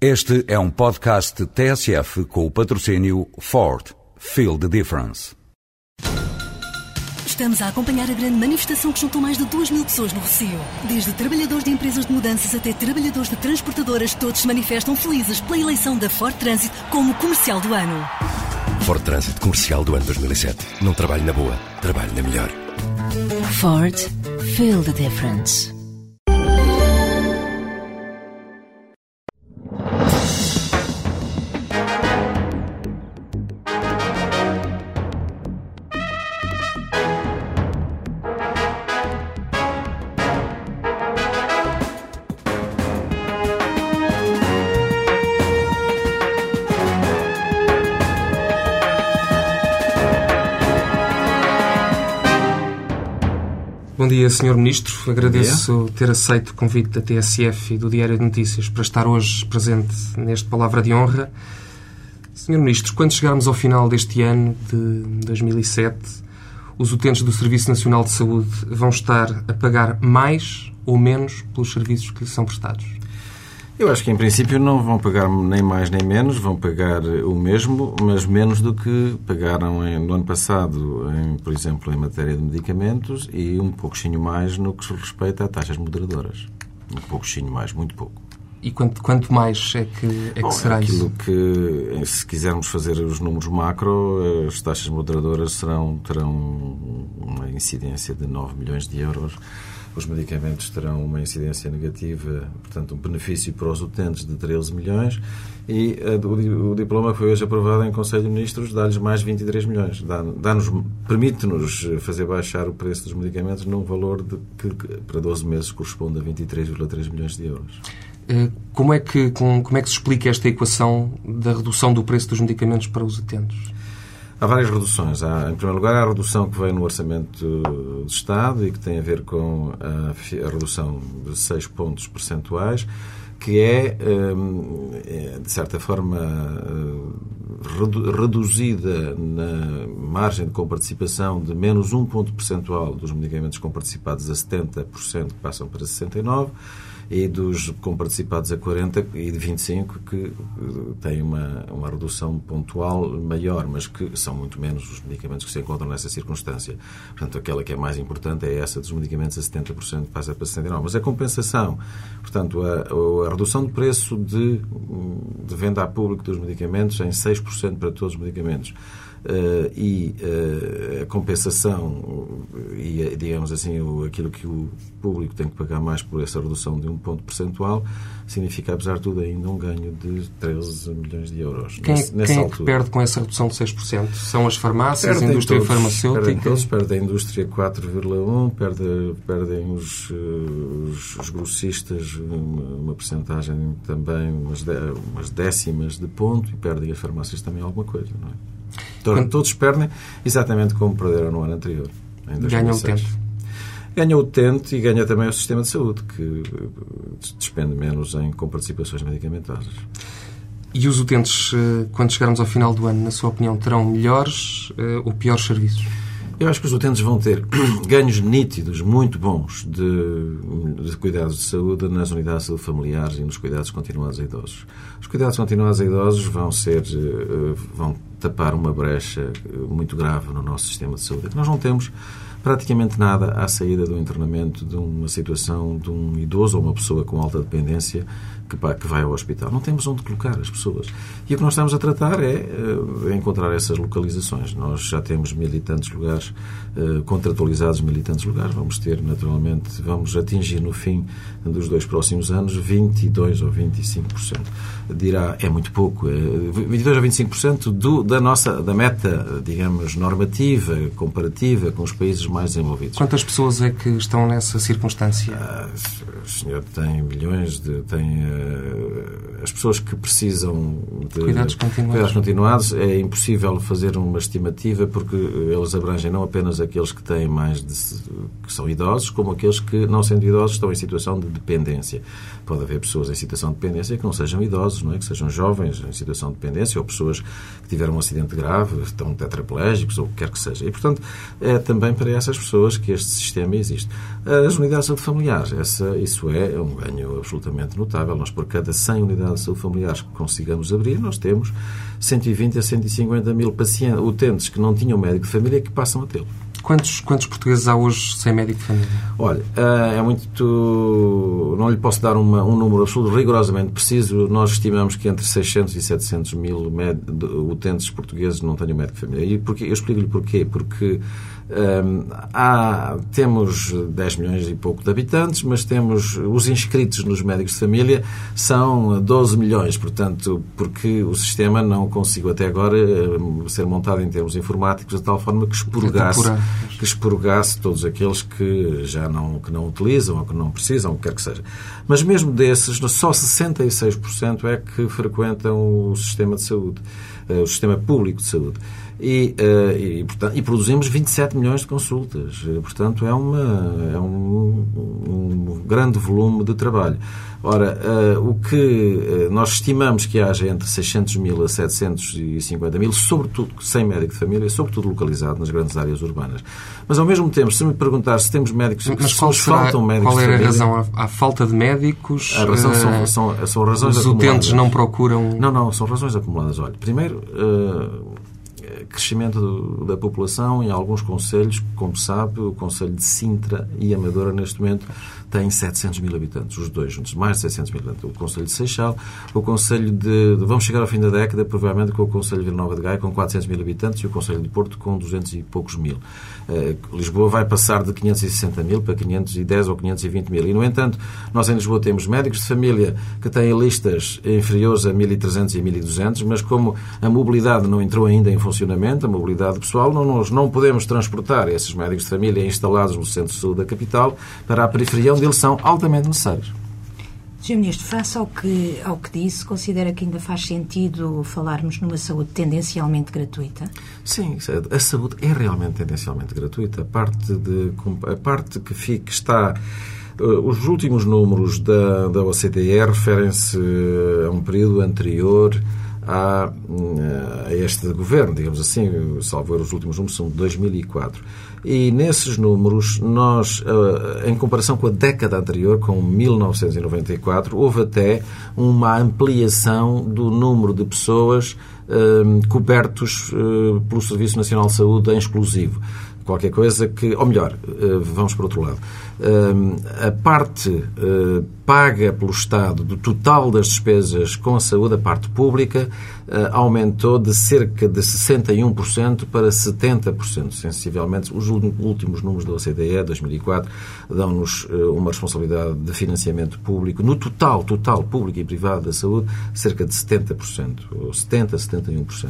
Este é um podcast TSF com o patrocínio Ford. Feel the difference. Estamos a acompanhar a grande manifestação que juntou mais de 2 mil pessoas no Rocio. Desde trabalhadores de empresas de mudanças até trabalhadores de transportadoras, todos se manifestam felizes pela eleição da Ford Transit como comercial do ano. Ford Transit Comercial do ano 2007. Não trabalho na boa, trabalho na melhor. Ford. Feel the difference. Bom dia, Sr. Ministro. Agradeço ter aceito o convite da TSF e do Diário de Notícias para estar hoje presente neste Palavra de Honra. Sr. Ministro, quando chegarmos ao final deste ano de 2007, os utentes do Serviço Nacional de Saúde vão estar a pagar mais ou menos pelos serviços que lhes são prestados? Eu acho que, em princípio, não vão pagar nem mais nem menos, vão pagar o mesmo, mas menos do que pagaram em, no ano passado, em, por exemplo, em matéria de medicamentos e um pouquinho mais no que se respeita a taxas moderadoras. Um pouquinho mais, muito pouco. E quanto, quanto mais é que, é Bom, que será aquilo isso? que, se quisermos fazer os números macro, as taxas moderadoras serão, terão uma incidência de 9 milhões de euros. Os medicamentos terão uma incidência negativa, portanto, um benefício para os utentes de 13 milhões. E eh, o, di- o diploma que foi hoje aprovado em Conselho de Ministros dá-lhes mais 23 milhões. Permite-nos fazer baixar o preço dos medicamentos num valor de, que, para 12 meses corresponde a 23,3 milhões de euros. Eh, Como é, que, com- como é que se explica esta equação da redução do preço dos medicamentos para os utentes? Há várias reduções. Há, em primeiro lugar, há a redução que vem no Orçamento do Estado e que tem a ver com a, a redução de 6 pontos percentuais, que é, hum, é, de certa forma, redu- reduzida na margem de comparticipação de menos 1 ponto percentual dos medicamentos comparticipados a 70%, que passam para 69%, e dos comparticipados a 40 e de 25 que eh, têm uma, uma redução pontual maior, mas que são muito menos os medicamentos que se encontram nessa circunstância. Portanto, aquela que é mais importante é essa dos medicamentos a 70% passa para 69%. Mas a compensação, portanto, a, a redução de preço de, de venda a público dos medicamentos em 6% para todos os medicamentos, eh, e eh, a compensação e, eh, digamos assim, o, aquilo que o público tem que pagar mais por essa redução de um ponto percentual, significa, apesar de tudo, ainda um ganho de 13 milhões de euros. Quem, Nesse- nessa quem é que perde com essa redução de 6%? São as farmácias, a Perdem indústria todos, farmacêutica? Perdem todos, perde a indústria 4,1, perde, perdem os, os, os grossistas uma, uma percentagem também, umas, dé- umas décimas de ponto, e perdem as farmácias também alguma coisa, não é? Então, Todos perdem exatamente como perderam no ano anterior. Ganha o 2006. utente. Ganha o utente e ganha também o sistema de saúde, que eh, despende menos em comparticipações medicamentosas. E os utentes, eh, quando chegarmos ao final do ano, na sua opinião, terão melhores eh, ou piores serviços? Eu acho que os utentes vão ter ganhos nítidos, muito bons, de, de cuidados de saúde nas unidades de saúde familiares e nos cuidados continuados a idosos. Os cuidados continuados a idosos vão ser, eh, vão tapar uma brecha eh, muito grave no nosso sistema de saúde. Nós não temos praticamente nada à saída do internamento de uma situação de um idoso ou uma pessoa com alta dependência que vai, ao hospital. Não temos onde colocar as pessoas. E o que nós estamos a tratar é eh, encontrar essas localizações. Nós já temos mil e tantos lugares eh, contratualizados, mil e tantos lugares. Vamos ter, naturalmente, vamos atingir no fim dos dois próximos anos 22 ou 25%. Dirá, é muito pouco. eh, 22 ou 25% do, da nossa da meta, digamos, normativa, comparativa com os países mais desenvolvidos. Quantas pessoas é que estão nessa circunstância? Ah, o senhor tem milhões de. tem eh, as pessoas que precisam de Cuidados continuados. cuidados continuados, é impossível fazer uma estimativa porque eles abrangem não apenas aqueles que têm mais de, que são idosos, como aqueles que, não sendo idosos, estão em situação de dependência. Pode haver pessoas em situação de dependência que não sejam idosos, não é? que sejam jovens em situação de dependência ou pessoas que tiveram um acidente grave, estão tetraplégicos ou o que quer que seja. E, portanto, é também para essas pessoas que este sistema existe. As unidades de saúde familiares, essa, isso é um ganho absolutamente notável. Nós, por cada 100 unidades de saúde familiares que consigamos abrir, nós temos 120 a 150 mil pacientes, utentes que não tinham médico de família que passam a tê-lo. Quantos, quantos portugueses há hoje sem médico de família? Olha, eh, é muito. Não lhe posso dar uma, um número absoluto rigorosamente preciso. Nós estimamos que entre 600 e 700 mil med... utentes portugueses não tenham médico de família. E porque, eu explico-lhe porquê. Porque há, temos 10 milhões e pouco de habitantes, mas temos os inscritos nos médicos de família são 12 milhões, portanto, porque o sistema não conseguiu até agora ser montado em termos informáticos de tal forma que expurgasse, que expurgasse todos aqueles que já não, que não utilizam ou que não precisam, o que quer que seja. Mas mesmo desses, só 66% é que frequentam o sistema de saúde, eh, o sistema público de saúde e, uh, e, portanto, e, produzimos 27 milhões de consultas. Eh, portanto, é, uma, é um, um grande volume de trabalho. Ora, uh, o que nós estimamos que haja entre 600 mil a 750 mil, sobretudo sem médico de família, sobretudo localizado nas grandes áreas urbanas. Mas, ao mesmo tempo, se me perguntar se temos médicos, Mas se nos faltam médicos Qual é a razão? Há falta de médicos? A razão são, são, são razões Os acumuladas. utentes não procuram... Não, não, são razões acumuladas. Olha, primeiro... Crescimento da população em alguns conselhos, como sabe, o Conselho de Sintra e Amadora, neste momento, tem 700 mil habitantes, os dois juntos, mais de 700 mil habitantes. O Conselho de Seixal, o Conselho de, de, Vamos chegar ao fim da década, provavelmente, com o Conselho de Vila Nova de Gaia, com 400 mil habitantes, e o Conselho de Porto, com 200 e poucos mil. Uh, Lisboa vai passar de 560 mil para 510 ou 520 mil. E, no entanto, nós em Lisboa temos médicos de família que têm listas inferiores a 1.300 e 1.200, mas como a mobilidade não entrou ainda em funcionamento, a mobilidade pessoal, não, nós não podemos transportar esses médicos de família instalados no centro de saúde da capital para a periferia, onde eles são altamente necessários. Sr. Ministro, face ao que, ao que disse, considera que ainda faz sentido falarmos numa saúde tendencialmente gratuita? Sim, a saúde é realmente tendencialmente gratuita. A parte, de, a parte que, fica, está. Os últimos números da, da OCDE referem-se a um período anterior a, a, este governo, digamos assim, salvo os últimos números são de 2004. E nesses números, nós, eh, em comparação com a década anterior, com 1994, houve até uma ampliação do número de pessoas eh, cobertos eh, pelo Serviço Nacional de Saúde em exclusivo qualquer coisa que, ou melhor, vamos para outro lado. A parte paga pelo Estado do total das despesas com a saúde, a parte pública, eh, aumentou de cerca de 61% para 70%, sensivelmente. Os últimos números da OCDE, 2004, dão-nos eh, uma responsabilidade de financiamento público, no total, total, público e privado da saúde, cerca de 70%, ou 70%, 71%.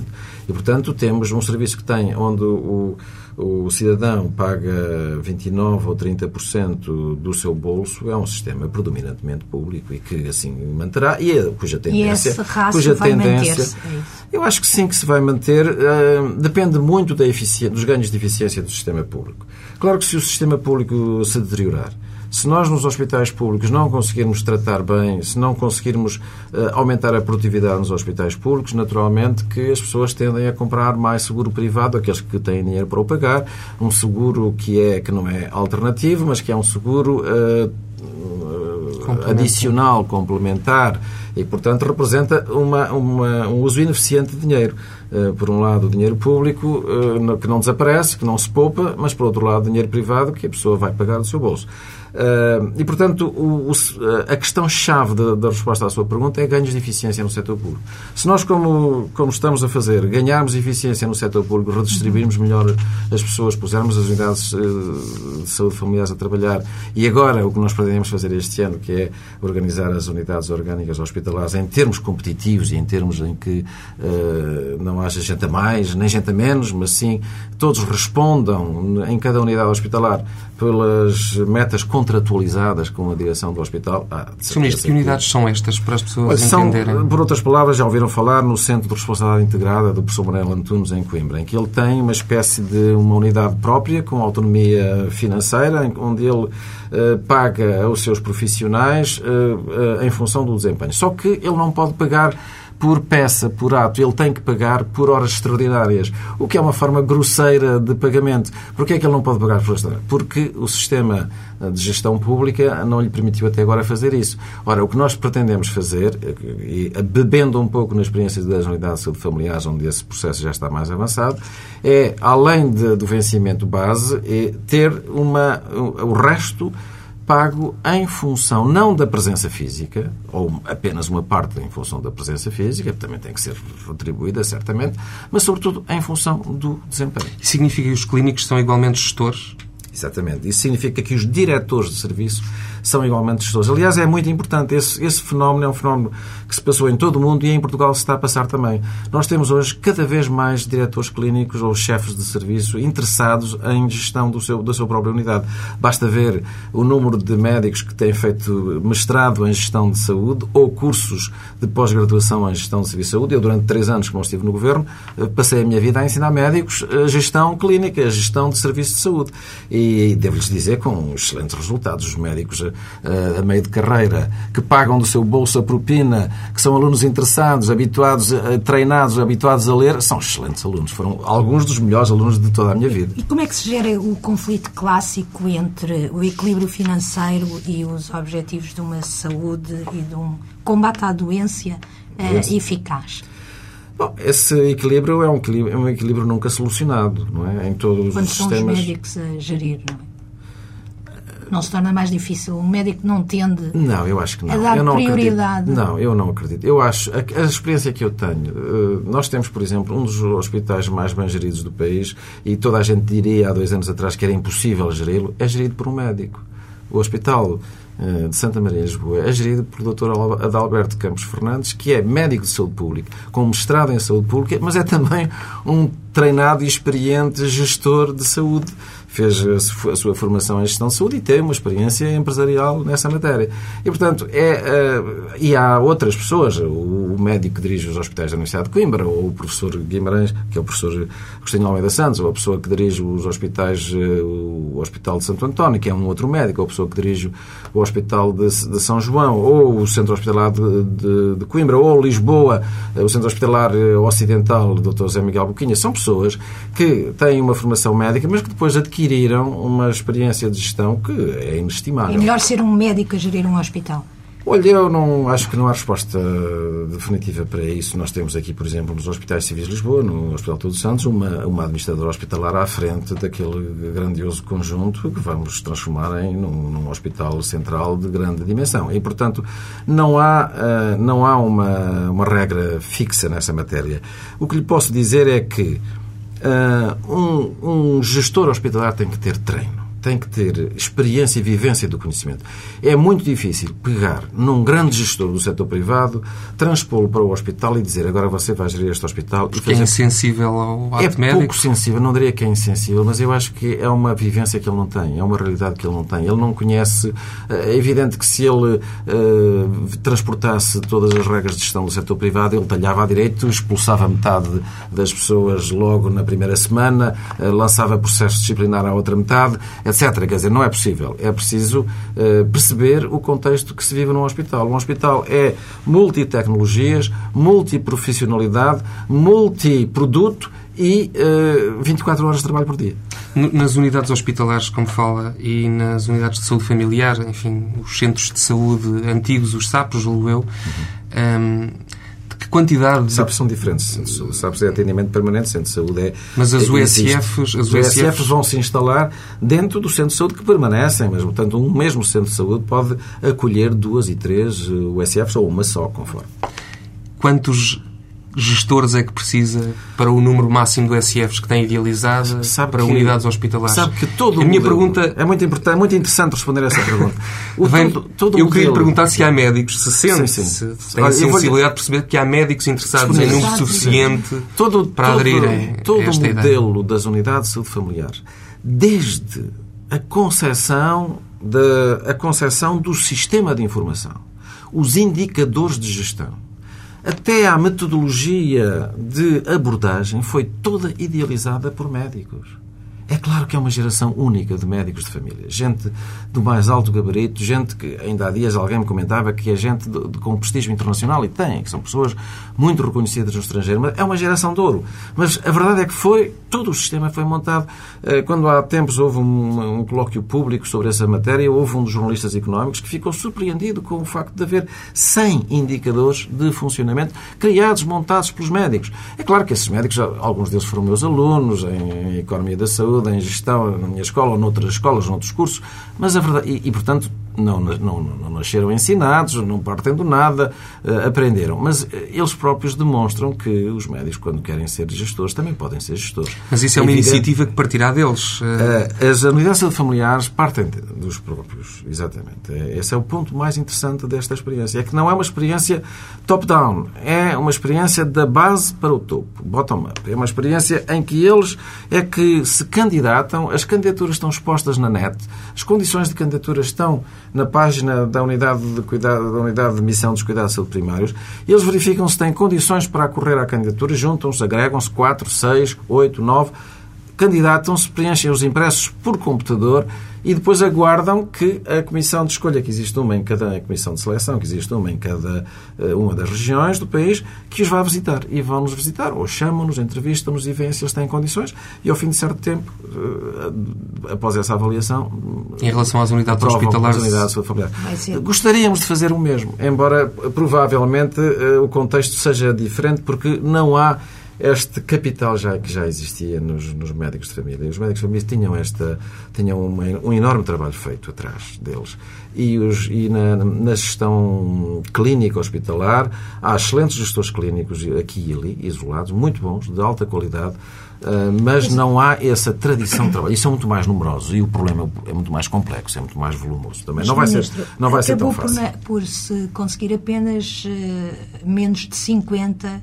E, portanto, temos um serviço que tem, onde o, o cidadão paga 29% ou 30% do seu bolso, é um sistema predominantemente público e que assim manterá, e é, cuja tendência. E cuja tendência é eu acho que sim que se vai manter. Uh, depende muito da dos ganhos de eficiência do sistema público. Claro que se o sistema público se deteriorar, se nós nos hospitais públicos não conseguirmos tratar bem, se não conseguirmos uh, aumentar a produtividade nos hospitais públicos, naturalmente que as pessoas tendem a comprar mais seguro privado, aqueles que têm dinheiro para o pagar, um seguro que é que não é alternativo, mas que é um seguro uh. Adicional, complementar, e, portanto, representa uma, uma, um uso ineficiente de dinheiro. Uh, por um lado, o dinheiro público, uh, que não desaparece, que não se poupa, mas, por outro lado, dinheiro privado que a pessoa vai pagar do seu bolso. Uh, e, portanto, a questão-chave da, resposta à sua pergunta é ganhos de eficiência no setor público. Se nós, como, como estamos a fazer, ganharmos eficiência no setor público, redistribuirmos melhor as pessoas, pusermos as unidades de saúde familiares a trabalhar, e agora o que nós pretendemos fazer este ano, que é organizar as unidades orgânicas hospitalares em termos competitivos e em termos em que uh, não haja gente a mais, nem gente a menos, mas sim todos respondam em cada unidade hospitalar pelas metas contratualizadas com a direção do hospital. Ah, Sr. Ministro, que unidades são estas para as pessoas são, entenderem? Por outras palavras, já ouviram falar no Centro de Responsabilidade Integrada do professor Manuel Antunes, em Coimbra, em que ele tem uma espécie de uma unidade própria, com autonomia financeira, onde ele uh, paga aos seus profissionais uh, uh, em função do desempenho. Só que ele não pode pagar por peça, por ato. Ele tem que pagar por horas extraordinárias, o que é uma forma grosseira de pagamento. Porquê é que ele não pode pagar por horas extraordinárias? Porque o sistema de gestão pública não lhe permitiu até agora fazer isso. Ora, o que nós pretendemos fazer, e bebendo um pouco na experiência das unidades de saúde familiares, onde esse processo já está mais avançado, é, além de, do vencimento base, é ter uma, o resto pago em função não da presença física, ou apenas uma parte em função da presença física, que também tem que ser retribuída, certamente, mas sobretudo em função do desempenho. Significa que os clínicos são igualmente gestores? Exatamente. Isso significa que os diretores de serviço são igualmente gestores. Aliás, é muito importante. Esse, esse fenómeno é um fenómeno que se passou em todo o mundo e em Portugal se está a passar também. Nós temos hoje cada vez mais diretores clínicos ou chefes de serviço interessados em gestão do seu, da sua própria unidade. Basta ver o número de médicos que têm feito mestrado em gestão de saúde ou cursos de pós-graduação em gestão de serviço de saúde. Eu, durante três anos, como estive no governo, eh, passei a minha vida a ensinar médicos a gestão clínica, a gestão de serviço de saúde. E devo-lhes dizer com excelentes resultados. Os médicos a, a meio de carreira, que pagam do seu bolso a propina, que são alunos interessados, habituados, treinados, habituados a ler, são excelentes alunos. Foram alguns dos melhores alunos de toda a minha vida. E como é que se gera o conflito clássico entre o equilíbrio financeiro e os objetivos de uma saúde e de um combate à doença uh, eficaz? Bom, esse equilíbrio é um equilíbrio, é um equilíbrio nunca solucionado, não é? Em todos Quando os são sistemas. os médicos a gerir, não é? não se torna mais difícil. O médico não tende não, eu acho que não. a dar eu não prioridade. Acredito. Não, eu não acredito. Eu acho, a, a, experiência que eu tenho, eh, nós temos, por exemplo, um dos hospitais mais bem geridos do país e toda a gente diria há dois anos atrás que era impossível geri-lo, é gerido por um médico. O hospital de Santa Maria, Lisboa, é gerido por Dr. Adalberto Campos Fernandes, que é médico de saúde pública, com mestrado em saúde pública, mas é também um treinado e experiente gestor de saúde fez a sua formação em gestão de saúde e tem uma experiência empresarial nessa matéria. E, portanto, é, uh, e há outras pessoas, o, médico que dirige os hospitais da Universidade de Coimbra, ou o professor Guimarães, que é o professor Agostinho Almeida Santos, ou a pessoa que dirige os hospitais, uh, o Hospital de Santo António, que é um outro médico, ou a pessoa que dirige o Hospital de, de São João, ou o Centro Hospitalar de, de, de Coimbra, ou Lisboa, uh, o Centro Hospitalar Ocidental, Dr. José Miguel Boquinha, são pessoas que têm uma formação médica, mas que depois adquirem adquiriram uma experiência de gestão que é inestimável. É melhor ser um médico a gerir um hospital? Olha, eu não acho que não há resposta definitiva para isso. Nós temos aqui, por exemplo, nos hospitais civis de Lisboa, no Hospital Todos Santos, uma, uma administradora hospitalar à frente daquele grandioso conjunto que vamos transformar em num, num hospital central de grande dimensão. E, portanto, não há, uh, não há uma, uma regra fixa nessa matéria. O que lhe posso dizer é que Uh, um, um gestor hospitalar tem que ter treino tem que ter experiência e vivência do conhecimento. É muito difícil pegar num grande gestor do setor privado, transpô-lo para o hospital e dizer agora você vai gerir este hospital. Porque e fazer... é insensível ao ato é médico? É pouco sensível, não diria que é insensível, mas eu acho que é uma vivência que ele não tem, é uma realidade que ele não tem. Ele não conhece. É evidente que se ele uh, transportasse todas as regras de gestão do setor privado, ele talhava a direito, expulsava metade das pessoas logo na primeira semana, uh, lançava processo disciplinar à outra metade etc. Quer dizer, não é possível. É preciso uh, perceber o contexto que se vive num hospital. Um hospital é multitecnologias, multiprofissionalidade, multiproduto e uh, eh, 24 horas de trabalho por dia. Nas unidades hospitalares, como fala, e nas unidades de saúde familiar, enfim, os centros de saúde antigos, os SAPs, julgo eu, uhum. um, ehm, quantidade de... SAPs são diferentes. SAPs é atendimento permanente, centro de saúde é... Mas as USFs... As USFs vão se instalar dentro do centro de saúde que permanecem, mas, portanto, um mesmo centro de saúde pode acolher duas e três USFs ou uma só, conforme. Quantos gestores é que precisa para o número máximo de SFs que tem idealizado sabe para que, unidades hospitalares? Sabe que todo a minha pergunta é muito importante, é muito interessante responder essa pergunta. O, Vem, todo, todo eu modelo... queria perguntar se há médicos, se sente, sim, sim. se tem a sensibilidade de perceber que há médicos interessados em número suficiente todo, para todo, aderirem todo a esta o modelo ideia. das unidades de saúde familiar, desde a concepção da a concepção do sistema de informação, os indicadores de gestão até a metodologia de abordagem foi toda idealizada por médicos. É claro que é uma geração única de médicos de família. Gente do mais alto gabarito, gente que ainda há dias alguém me comentava que é gente de, de, com prestígio internacional e tem, que são pessoas muito reconhecidas no estrangeiro. Mas é uma geração de ouro. Mas a verdade é que foi, todo o sistema foi montado. Eh, quando há tempos houve um, um colóquio público sobre essa matéria, houve um dos jornalistas económicos que ficou surpreendido com o facto de haver 100 indicadores de funcionamento criados, montados pelos médicos. É claro que esses médicos, alguns deles foram meus alunos em economia da saúde, em gestão na minha escola ou noutras escolas, noutros cursos, mas a verdade, e, e portanto não, não, não nasceram ensinados, não partem do nada, uh, aprenderam. Mas uh, eles próprios demonstram que os médicos, quando querem ser gestores, também podem ser gestores. Mas isso é uma Evidente, iniciativa que partirá deles? Uh... as unidades familiares partem dos próprios, exatamente. Esse é o ponto mais interessante desta experiência. É que não é uma experiência top-down, é uma experiência da base para o topo, bottom-up. É uma experiência em que eles é que se candidatam, as candidaturas estão expostas na net, as condições de candidatura estão na página da unidade de, cuidado, da unidade de missão dos cuidados de saúde primários. Eles verificam se têm condições para acorrer à candidatura, juntam-se, agregam-se 4, 6, 8, 9, candidatam-se, preenchem os impressos por computador e depois aguardam que a comissão de escolha, que existe uma em cada comissão de seleção, que existe uma em cada eh, uma das regiões do país, que os vá visitar. E vão-nos visitar, ou chamam-nos, entrevistam-nos e veem se eles têm condições. E ao fim de certo tempo, eh, após essa avaliação. Em relação às unidades hospitalares. Unidades Gostaríamos de fazer o mesmo, embora provavelmente eh, o contexto seja diferente, porque não há este capital já que já existia nos, nos médicos de família. Os médicos de família tinham, esta, tinham uma, um enorme trabalho feito atrás deles. E, os, e na, na gestão clínica hospitalar há excelentes gestores clínicos aqui e ali, isolados, muito bons, de alta qualidade, Uh, mas não há essa tradição de trabalho. Isso é muito mais numeroso e o problema é muito mais complexo, é muito mais volumoso também. não vai ser, não vai ser tão fácil. Por, por se conseguir apenas uh, menos de 50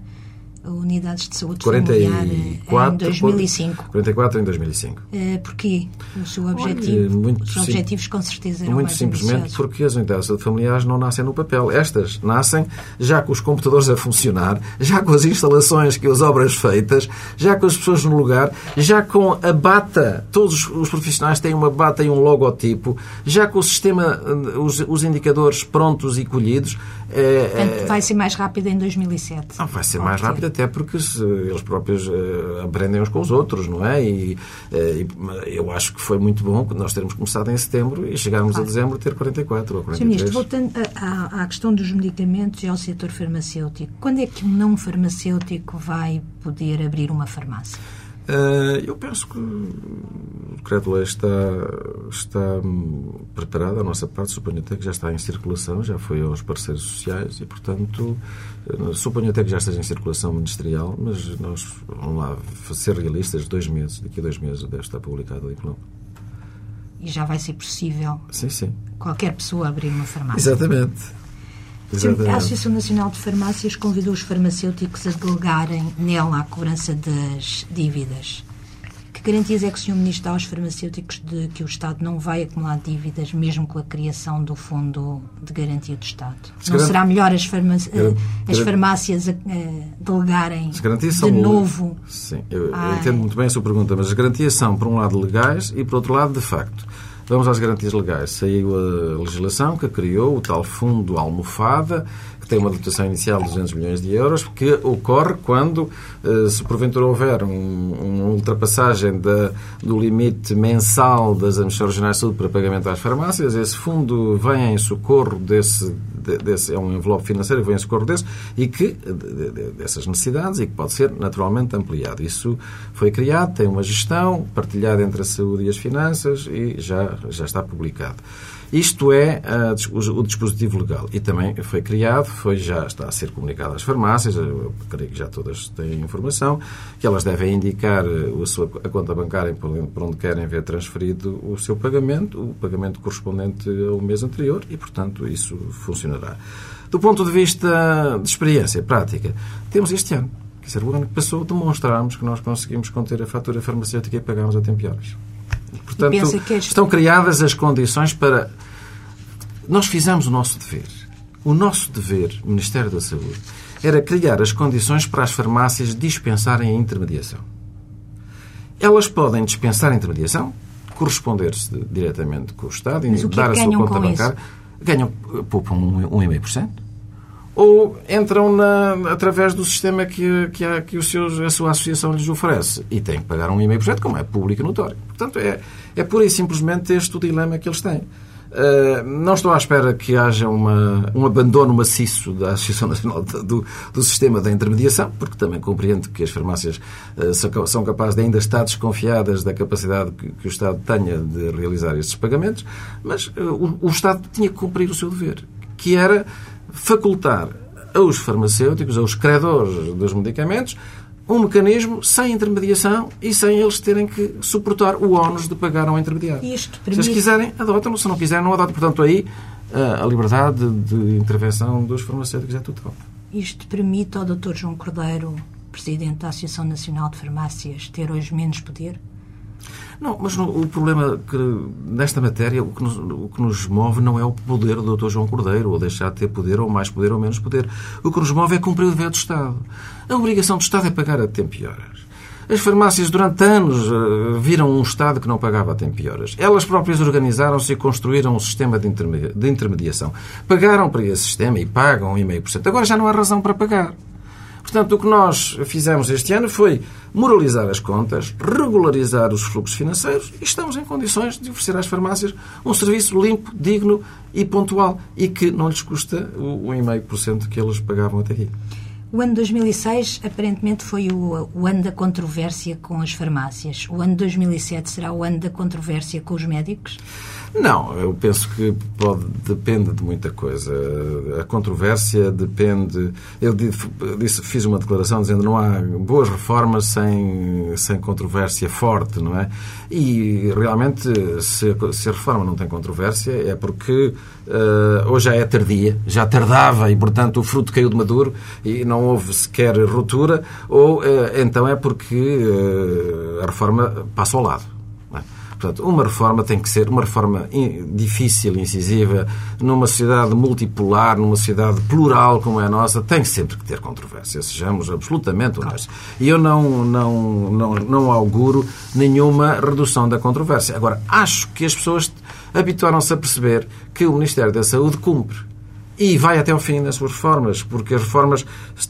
unidades de saúde 44, familiar em 2005. 44 em 2005. Uh, porquê? O seu objetivo? Olha, os objetivos com certeza eram Muito simplesmente ambiciosos. porque as unidades de saúde familiares não nascem no papel. Estas nascem já com os computadores a funcionar, já com as instalações, com as obras feitas, já com as pessoas no lugar, já com a bata. Todos os profissionais têm uma bata e um logotipo, já com o sistema, os, os indicadores prontos e colhidos. É, Portanto, vai ser mais rápido em 2007. Não, vai ser mais rápido até porque se, eles próprios uh, aprendem uns com os outros, não é? E, uh, e, eu acho que foi muito bom nós termos começado em setembro e chegarmos a dezembro a ter 44 ou 43. Sr. Ministro, voltando à, à questão dos medicamentos e ao setor farmacêutico, quando é que um não farmacêutico vai poder abrir uma farmácia? Uh, eu penso que o decreto-lei está, está preparado, a nossa parte, suponho até que já está em circulação, já foi aos parceiros sociais e, portanto, uh, suponho até que já esteja em circulação ministerial, mas nós, vamos lá, ser realistas, dois meses, daqui a dois meses deve estar publicado o diploma. E já vai ser possível sim, sim. qualquer pessoa abrir uma farmácia. Exatamente. Exatamente. A Associação Nacional de Farmácias convidou os farmacêuticos a delegarem nela a cobrança das dívidas. Garantias é que o Sr. Ministro dá aos farmacêuticos de que o Estado não vai acumular dívidas, mesmo com a criação do Fundo de Garantia do Estado? Se não será melhor as, as farmácias a delegarem de novo? Sim, eu, eu entendo muito bem a sua pergunta, mas as garantias são, por um lado, legais e, por outro lado, de facto. Vamos às garantias legais. Saiu a legislação que criou o tal fundo almofada, que tem uma dotação inicial de 200 milhões de euros, que ocorre quando, eh, se porventura houver um, uma ultrapassagem do limite mensal das administrações regionais de saúde para pagamento às farmácias, esse fundo vem em socorro desse, desse é um envelope financeiro, vem em socorro desse, e que, dessas necessidades, e que pode ser naturalmente ampliado. Isso foi criado, tem uma gestão partilhada entre a saúde e as finanças e já, já está publicado. Isto é uh, o, dispositivo legal. E também foi criado, foi, já está a ser comunicado às farmácias, eu creio que já todas têm informação, que elas devem indicar eh, a sua a conta bancária por onde querem ver transferido o seu pagamento, o pagamento correspondente ao mês anterior, e, portanto, isso funcionará. Do ponto de vista de experiência prática, temos este ano. Quer dizer, o ano que passou demonstramos que nós conseguimos conter a fatura farmacêutica e pagamos a tempo horas. Portanto, este... estão criadas as condições para. Nós fizemos o nosso dever. O nosso dever, Ministério da Saúde, era criar as condições para as farmácias dispensarem a intermediação. elas podem dispensar a intermediação, corresponder-se diretamente com o Estado, e é dar a sua conta bancária. Ganham, poupam 1,5%. Ou entram na, através do sistema que, que, a, que a sua associação lhes oferece e têm que pagar 1,5%, como é público e notório. Portanto, é, é pura e simplesmente este o dilema que eles têm. Uh, não estou à espera que haja uma, um abandono maciço da Associação Nacional do, do Sistema da Intermediação, porque também compreendo que as farmácias uh, são capazes de ainda estar desconfiadas da capacidade que, que o Estado tenha de realizar estes pagamentos, mas uh, o, o Estado tinha que cumprir o seu dever, que era facultar aos farmacêuticos, aos credores dos medicamentos, um mecanismo sem intermediação e sem eles terem que suportar o ónus de pagar ao intermediário. Isto permite... Se eles quiserem, adotam se não quiserem, não adotam. Portanto, aí a liberdade de intervenção dos farmacêuticos é total. Isto permite ao Dr. João Cordeiro, Presidente da Associação Nacional de Farmácias, ter hoje menos poder? Não, mas no, o problema que nesta matéria o que, nos, o que nos move não é o poder do Dr. João Cordeiro, ou deixar de ter poder, ou mais poder, ou menos poder. O que nos move é cumprir o dever do Estado. A obrigação do Estado é pagar a tempo e horas. As farmácias durante anos eh, viram um Estado que não pagava a tempo e horas. Elas próprias organizaram-se e construíram um sistema de intermediação. Pagaram para esse sistema e pagam 1,5%. Agora já não há razão para pagar. Portanto, o que nós fizemos este ano foi moralizar as contas, regularizar os fluxos financeiros e estamos em condições de oferecer às farmácias um serviço limpo, digno e pontual e que não lhes custa o 1,5% que eles pagavam até aqui. O ano 2006 aparentemente foi o, o, ano da controvérsia com as farmácias. O ano 2007 será o ano da controvérsia com os médicos? Não, eu penso que pode, depende de muita coisa. A controvérsia depende. Eu disse, fiz uma declaração dizendo que não há boas reformas sem, sem controvérsia forte, não é? E realmente, se, se a reforma não tem controvérsia, é porque uh, ou já é tardia, já tardava e, portanto, o fruto caiu de maduro e não houve sequer ruptura, ou uh, então é porque uh, a reforma passa ao lado. Portanto, uma reforma tem que ser uma reforma difícil, incisiva, numa sociedade multipolar, numa sociedade plural como é a nossa, tem sempre que ter controvérsia, sejamos absolutamente honestos. E eu não, não, não, não auguro nenhuma redução da controvérsia. Agora, acho que as pessoas habituaram-se a perceber que o Ministério da Saúde cumpre e vai até ao fim nas suas reformas, porque as reformas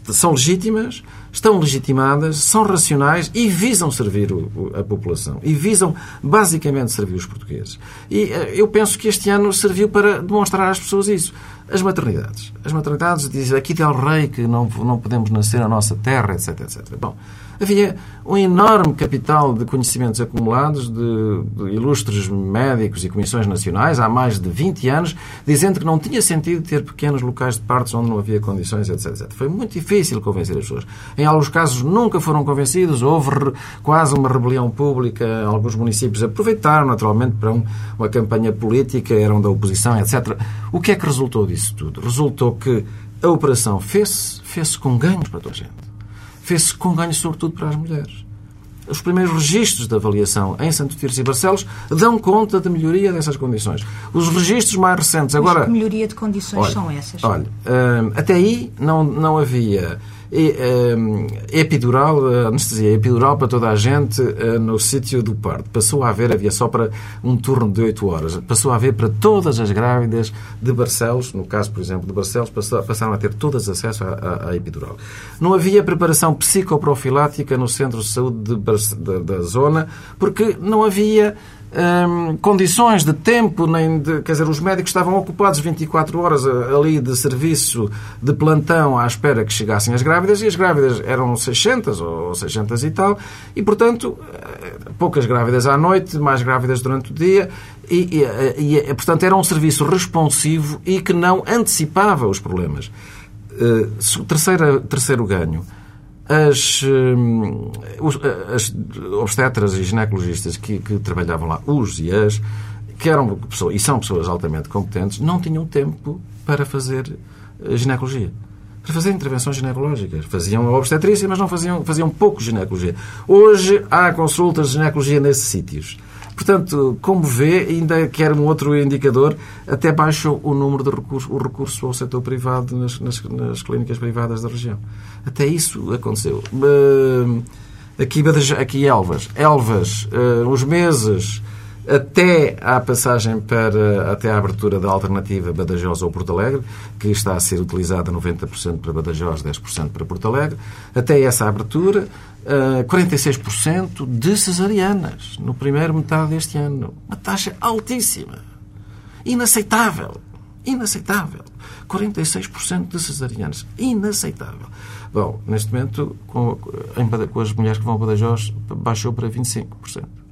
são legítimas, estão legitimadas, são racionais e visam servir a população. E visam basicamente servir os portugueses. E eh, eu penso que este ano serviu para demonstrar às pessoas isso. As maternidades. As maternidades dizem aqui tem o rei que não, não podemos nascer na nossa terra, etc, etc. Bom, havia um enorme capital de conhecimentos acumulados de, de, ilustres médicos e comissões nacionais há mais de 20 anos, dizendo que não tinha sentido ter pequenos locais de partos onde não havia condições, etc. etc. Foi muito difícil convencer as pessoas. Em alguns casos nunca foram convencidos, houve quase uma rebelião pública, alguns municípios aproveitaram naturalmente para um, uma campanha política, eram da oposição, etc. O que é que resultou disso tudo? Resultou que a operação fez-se fez com ganhos para toda a gente fez-se com ganho, sobretudo, para as mulheres. Os primeiros registros de avaliação em Santo Tirso e Barcelos dão conta da melhoria dessas condições. Os registros mais recentes agora... Mas que melhoria de condições olha, são essas? Olha, hum, até aí não, não havia epidural, anestesia epidural para toda a gente eh, no sítio do parto. Passou a haver, havia só para um turno de 8 horas, passou a haver para todas as grávidas de Barcelos, no caso, por exemplo, de Barcelos, passaram a ter todas acesso à, à epidural. Não havia preparação psicoprofilática no centro de saúde de, da zona, porque não havia Hum, condições de tempo, nem de, quer dizer, os médicos estavam ocupados 24 horas ali de serviço de plantão à espera que chegassem as grávidas e as grávidas eram 600 ou 600 e tal e, portanto, eh, poucas grávidas à noite, mais grávidas durante o dia e, e, e portanto, era um serviço responsivo e que não antecipava os problemas. Uh, terceira, terceiro ganho as, hum, as obstetras e ginecologistas que, que, trabalhavam lá, os e as, que eram pessoas, e são pessoas altamente competentes, não tinham tempo para fazer eh, ginecologia. Para fazer intervenções ginecológicas. Faziam obstetrícia, mas não faziam, faziam pouco ginecologia. Hoje há consultas de ginecologia nesses sítios. Portanto, como vê, ainda quer um outro indicador, até baixou o número de recursos, o recurso ao setor privado nas, nas, nas clínicas privadas da região. Até isso aconteceu. Aqui, aqui Elvas. Elvas, uh, os meses até à passagem para até à abertura da alternativa Badajoz ou Porto Alegre, que está a ser utilizada 90% para Badajoz, 10% para Porto Alegre, até essa abertura, 46% eh, de cesarianas no primeiro metade deste ano. Uma taxa altíssima. Inaceitável. Inaceitável. 46% de cesarianas. Inaceitável. Bom, neste momento, com, com as mulheres que vão a Badajoz, baixou para 25%.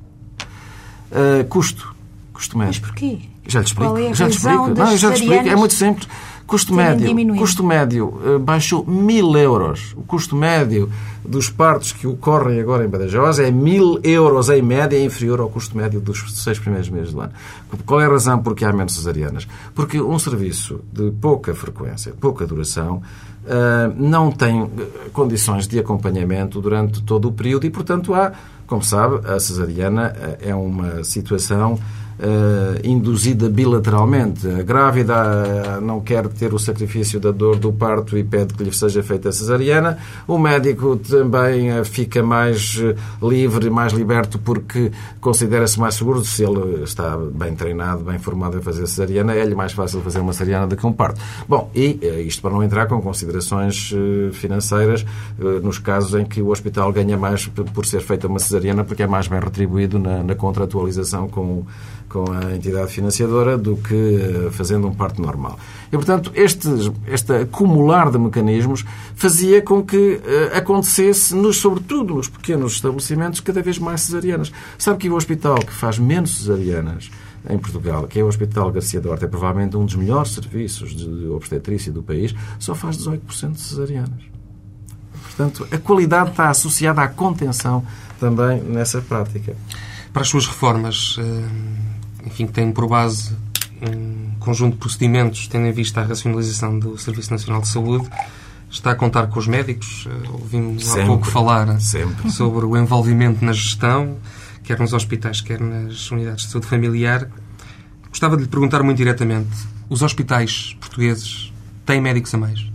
Uh, custo. Custo médio. Mas porquê? Já lhe explico. É já lhe explico. Não, já lhe explico. É muito simples. Custo médio, custo médio uh, baixou mil euros. O custo médio dos partos que ocorrem agora em Badajoz é mil euros em média, inferior ao custo médio dos seis primeiros meses do ano. Qual é a razão porque há menos cesarianas? Porque um serviço de pouca frequência, pouca duração, uh, não tem condições de acompanhamento durante todo o período e, portanto, há como sabe, a cesariana eh, é uma situação uh, induzida bilateralmente. A grávida uh, não quer ter o sacrifício da dor do parto e pede que lhe seja feita a cesariana. O médico também uh, fica mais livre, mais liberto, porque considera-se mais seguro. Se ele está bem treinado, bem formado a fazer cesariana, é-lhe mais fácil fazer uma cesariana do que um parto. Bom, e isto para não entrar com considerações financeiras, nos casos em que o hospital ganha mais por ser feita uma cesariana, porque é mais bem retribuído na, na contratualização com com a entidade financiadora do que eh, fazendo um parto normal. E, portanto, este, este acumular de mecanismos fazia com que uh, acontecesse, nos, sobretudo nos pequenos estabelecimentos, cada vez mais cesarianas. Sabe que o hospital que faz menos cesarianas em Portugal, que é o Hospital Garcia Duarte, é provavelmente um dos melhores serviços de obstetrícia do país, só faz 18% de cesarianas. Portanto, a qualidade está associada à contenção também nessa prática. Para as suas reformas, eh, enfim, que têm por base um conjunto de procedimentos, tendo em vista a racionalização do Serviço Nacional de Saúde, está a contar com os médicos. Eh, ouvimos há pouco falar sempre. sobre o envolvimento na gestão, quer nos hospitais, quer nas unidades de saúde familiar. Gostava de lhe perguntar muito diretamente: os hospitais portugueses têm médicos a mais?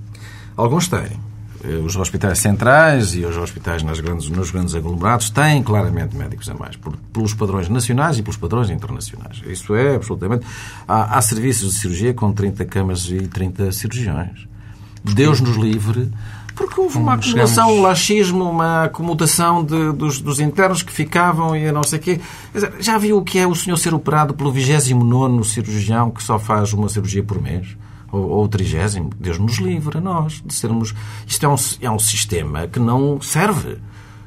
Alguns têm. Eh, os hospitais centrais e os hospitais nas grandes, nos grandes aglomerados têm claramente médicos a mais, por, pelos padrões nacionais e pelos padrões internacionais. Isso é absolutamente. Há, há serviços de cirurgia com 30 camas e 30 cirurgiões. Deus nos livre, porque houve uma acumulação, chegamos... um laxismo, uma acomodação de, dos, dos, internos que ficavam e não sei o quê. Já viu o que é o senhor ser operado pelo 29 cirurgião que só faz uma cirurgia por mês? Ou, o trigésimo, Deus nos livre a nós de sermos. Isto é um, é um sistema que não serve.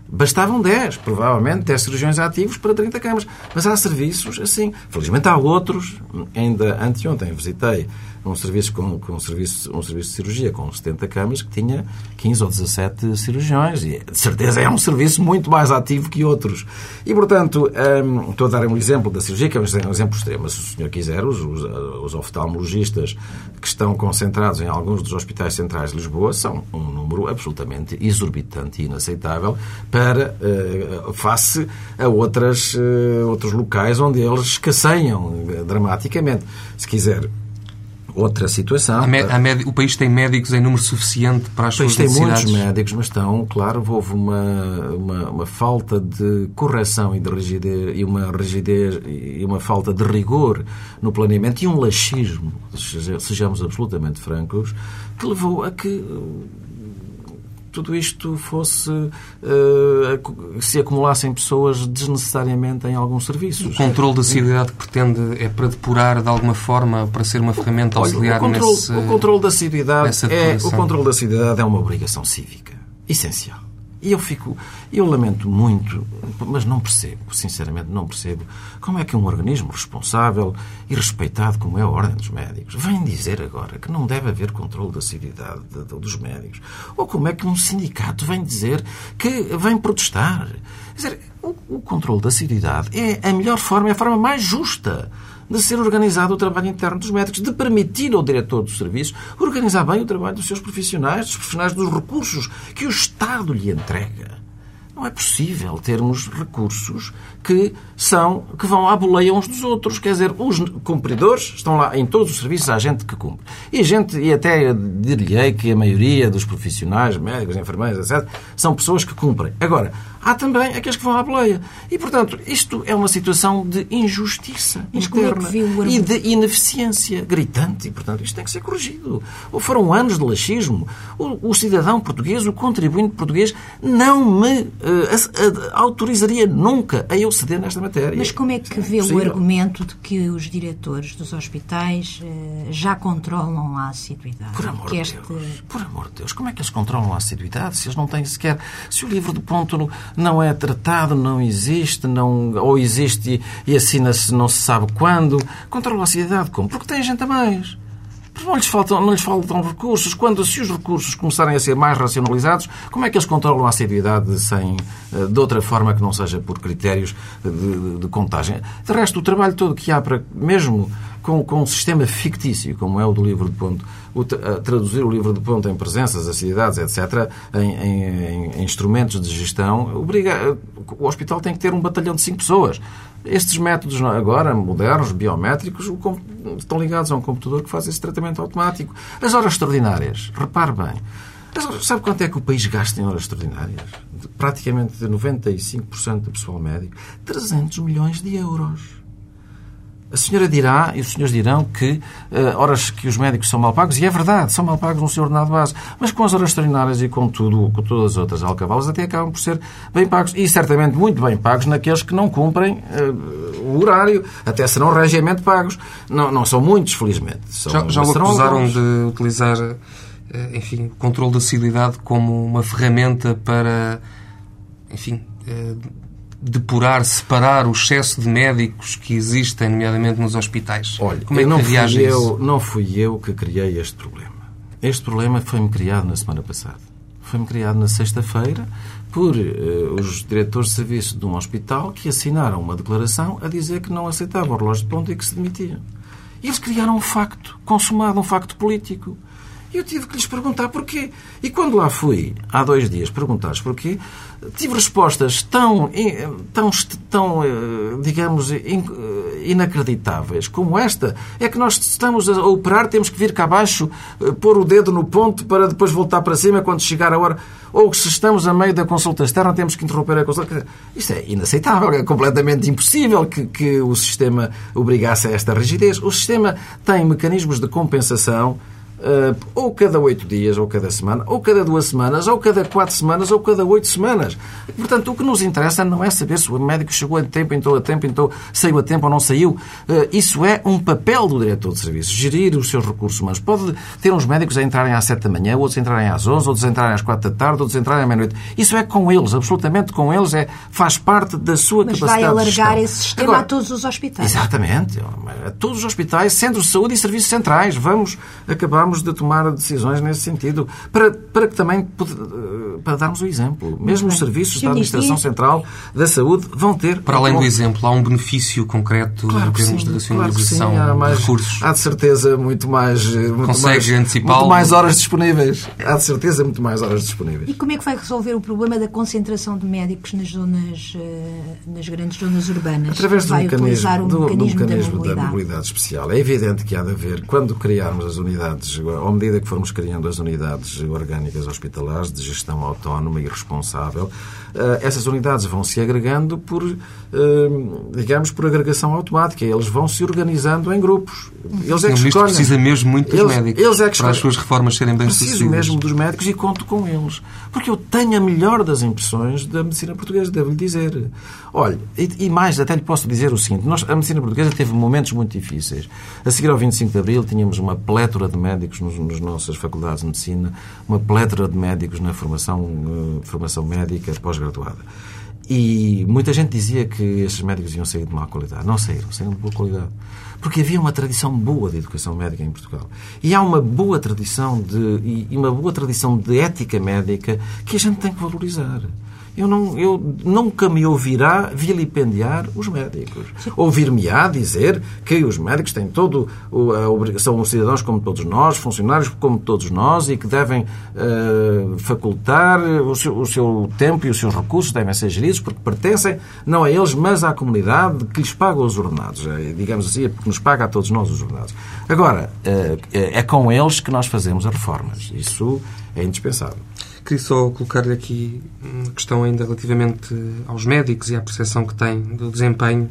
Bastavam 10, provavelmente, 10 cirurgiões ativos para 30 camas. Mas há serviços assim. Felizmente há outros. Ainda anteontem visitei um serviço, com, com um, serviço, um serviço de cirurgia com 70 camas que tinha 15 ou 17 cirurgiões. E, de certeza, é um serviço muito mais ativo que outros. E, portanto, um, estou a dar um exemplo da cirurgia, que é um exemplo extremo. Se o senhor quiser, os, os, os oftalmologistas que estão concentrados em alguns dos hospitais centrais de Lisboa são um número absolutamente exorbitante e inaceitável para, uh, face a outras, uh, outros locais onde eles escasseiam dramaticamente. Se quiser outra situação. o país tem médicos em número suficiente para as suas necessidades? O país tem muitos médicos, mas estão, claro, houve uma, uma, uma, falta de correção e de rigidez, e uma rigidez e uma falta de rigor no planeamento e um laxismo, sejamos absolutamente francos, que levou a que tudo isto fosse uh, se acumulassem pessoas desnecessariamente em alguns serviços. O controle da cidade que pretende é para depurar de alguma forma, para ser uma ferramenta auxiliar Olha, o controle, nesse, o controle da cidade é o controle da cidade é uma obrigação cívica essencial. E eu fico, eu lamento muito, mas não percebo, sinceramente não percebo, como é que um organismo responsável e respeitado como é a Ordem dos Médicos vem dizer agora que não deve haver controle da assiduidade dos médicos. Ou como é que um sindicato vem dizer que vem protestar. Quer dizer, o, o controle da assiduidade é a melhor forma, é a forma mais justa de ser organizado o trabalho interno dos médicos, de permitir ao diretor do serviço organizar bem o trabalho dos seus profissionais, dos profissionais dos recursos que o Estado lhe entrega. Não é possível termos recursos que são que vão à boleia uns dos outros. Quer dizer, os cumpridores estão lá em todos os serviços, há gente que cumpre. E gente, e até dir-lhe-ei que a maioria dos profissionais, médicos, enfermeiros, etc., são pessoas que cumprem. Agora, há também aqueles que vão à boleia. E, portanto, isto é uma situação de injustiça Mas interna é o e de ineficiência gritante. E, portanto, isto tem que ser corrigido. Ou foram anos de laxismo. O, o cidadão português, o contribuinte português, não me uh, autorizaria nunca a eu ceder nesta matéria. Mas como é que vê o argumento de que os diretores dos hospitais uh, já controlam a assiduidade? Por amor de este... Deus, por amor de Deus, como é que eles controlam a assiduidade se eles não têm sequer... Se o livro de ponto não é tratado, não existe, não, ou existe e, assina-se não se sabe quando, controlam a assiduidade como? Porque tem gente a mais. Não lhes, faltam, não lhes faltam recursos. Quando, se os recursos começarem a ser mais racionalizados, como é que eles controlam a assiduidade sem, eh, de outra forma que não seja por critérios de, de, de contagem? De resto, o trabalho todo que há para, mesmo com, com um sistema fictício, como é o do livro de ponto, o, traduzir o livro de ponto em presenças, assiduidades, etc., em, em, em, instrumentos de gestão, obriga, o hospital tem que ter um batalhão de cinco pessoas. Estes métodos agora, modernos, biométricos, estão ligados a um computador que faz esse tratamento automático. As horas extraordinárias, repare bem, Sabe quanto é que o país gasta em horas extraordinárias? Praticamente 95% do pessoal médico. 300 milhões de euros. A senhora dirá, e os senhores dirão, que uh, horas que os médicos são mal pagos, e é verdade, são mal pagos no seu ordenado base, mas com as horas extraordinárias e com tudo, com todas as outras alcavalas, até acabam por ser bem pagos, e certamente muito bem pagos naqueles que não cumprem uh, o horário, até serão regiamente pagos. Não, não são muitos, felizmente. São, já já o acusaram alguns. de utilizar, eh, enfim, o controle da civilidade como uma ferramenta para, enfim depurar, separar o excesso de médicos que existem, nomeadamente nos hospitais? Olha, Como é que não, fui eu, não fui eu que criei este problema. Este problema foi-me criado na semana passada. Foi-me criado na sexta-feira por uh, os diretores de serviço de um hospital que assinaram uma declaração a dizer que não aceitavam o relógio de ponto e que se demitiam. Eles criaram um facto consumado, um facto político. E eu tive que lhes perguntar porquê. E quando lá fui, há dois dias, perguntar-lhes porquê, tive respostas tão, tão, tão eh, digamos, inacreditáveis como esta. É que nós estamos a operar, temos que vir cá abaixo, eh, pôr o dedo no ponto para depois voltar para cima quando chegar a hora. Ou se estamos a meio da consulta externa, temos que interromper a consulta. Isto é inaceitável, é completamente impossível que, que o sistema obrigasse a esta rigidez. O sistema tem mecanismos de compensação ou cada oito dias, ou cada semana, ou cada duas semanas, ou cada quatro semanas, ou cada oito semanas. Portanto, o que nos interessa não é saber se o médico chegou a tempo, entrou a tempo, entrou, saiu a tempo ou não saiu. Uh, isso é um papel do diretor de serviço, gerir os seus recursos humanos. Pode ter uns médicos a entrarem às sete da manhã, outros a entrarem às onze, outros a entrarem às quatro da tarde, outros a entrarem à meia-noite. Isso é com eles, absolutamente com eles, é, faz parte da sua Mas capacidade vai alargar esse sistema Agora, a todos os hospitais. Exatamente. A todos os hospitais, centros de saúde e serviços centrais. Vamos acabar de tomar decisões nesse sentido, para, para que também para darmos o exemplo. Mesmo os serviços da Administração Central da Saúde vão ter. Para além do exemplo, há um benefício concreto claro em termos sim, de racionalização claro há mais, de recursos. Há de certeza muito mais. Muito Consegue mais, Muito mais horas disponíveis. Há de certeza muito mais horas disponíveis. E como é que vai resolver o problema da concentração de médicos nas zonas, eh, nas grandes zonas urbanas? Através do mecanismo, um do, mecanismo, do mecanismo da, mobilidade. da mobilidade especial. É evidente que há de haver, quando criarmos as unidades, à medida que formos criando as unidades orgânicas hospitalares de gestão autónoma e responsável, eh, essas unidades vão se agregando por, digamos, por agregação automática. Eles vão se organizando em grupos. Eles é que escolhem. precisa mesmo muito dos eles, médicos eles é que para as suas reformas serem bem Preciso sucedidas. mesmo dos médicos e conto com eles. Porque eu tenho a melhor das impressões da medicina portuguesa, devo-lhe dizer. Olha, e, e, mais, até lhe posso dizer o seguinte: nós, a medicina portuguesa teve momentos muito difíceis. A seguir ao 25 de Abril, tínhamos uma plétora de médicos nos, nas nossas faculdades de medicina, uma plétora de médicos na formação, uh, formação médica pós-graduada. E muita gente dizia que esses médicos iam sair de má qualidade. Não saíram, saíram de boa qualidade. Porque havia uma tradição boa de educação médica em Portugal. E há uma boa tradição de, e uma boa tradição de ética médica que a gente tem que valorizar. Eu, não, eu nunca me ouvirá vilipendiar os médicos. Ouvir-me-á dizer que os médicos têm todo a obrigação, cidadãos como todos nós, funcionários como todos nós e que devem uh, facultar o seu, o seu tempo e os seus recursos devem ser geridos porque pertencem não a eles, mas à comunidade que lhes paga os ordenados. É, digamos assim, é porque nos paga a todos nós os ordenados. Agora, uh, é com eles que nós fazemos as reformas. Isso é indispensável. Queria só colocar aqui uma questão ainda relativamente aos médicos e à percepção que têm do desempenho.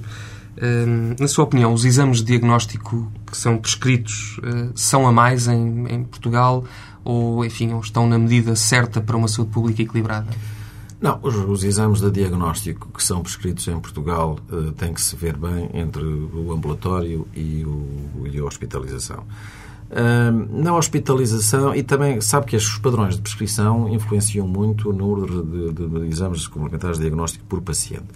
Hum, na sua opinião, os exames de diagnóstico que são prescritos hum, são a mais em, em Portugal ou, enfim, estão na medida certa para uma saúde pública equilibrada? Não, os, os, exames de diagnóstico que são prescritos em Portugal uh, têm que se ver bem entre o ambulatório e, o, e a hospitalização na hospitalização e também sabe que estes padrões de prescrição influenciam muito o número de, de, de exames complementares de diagnóstico por paciente.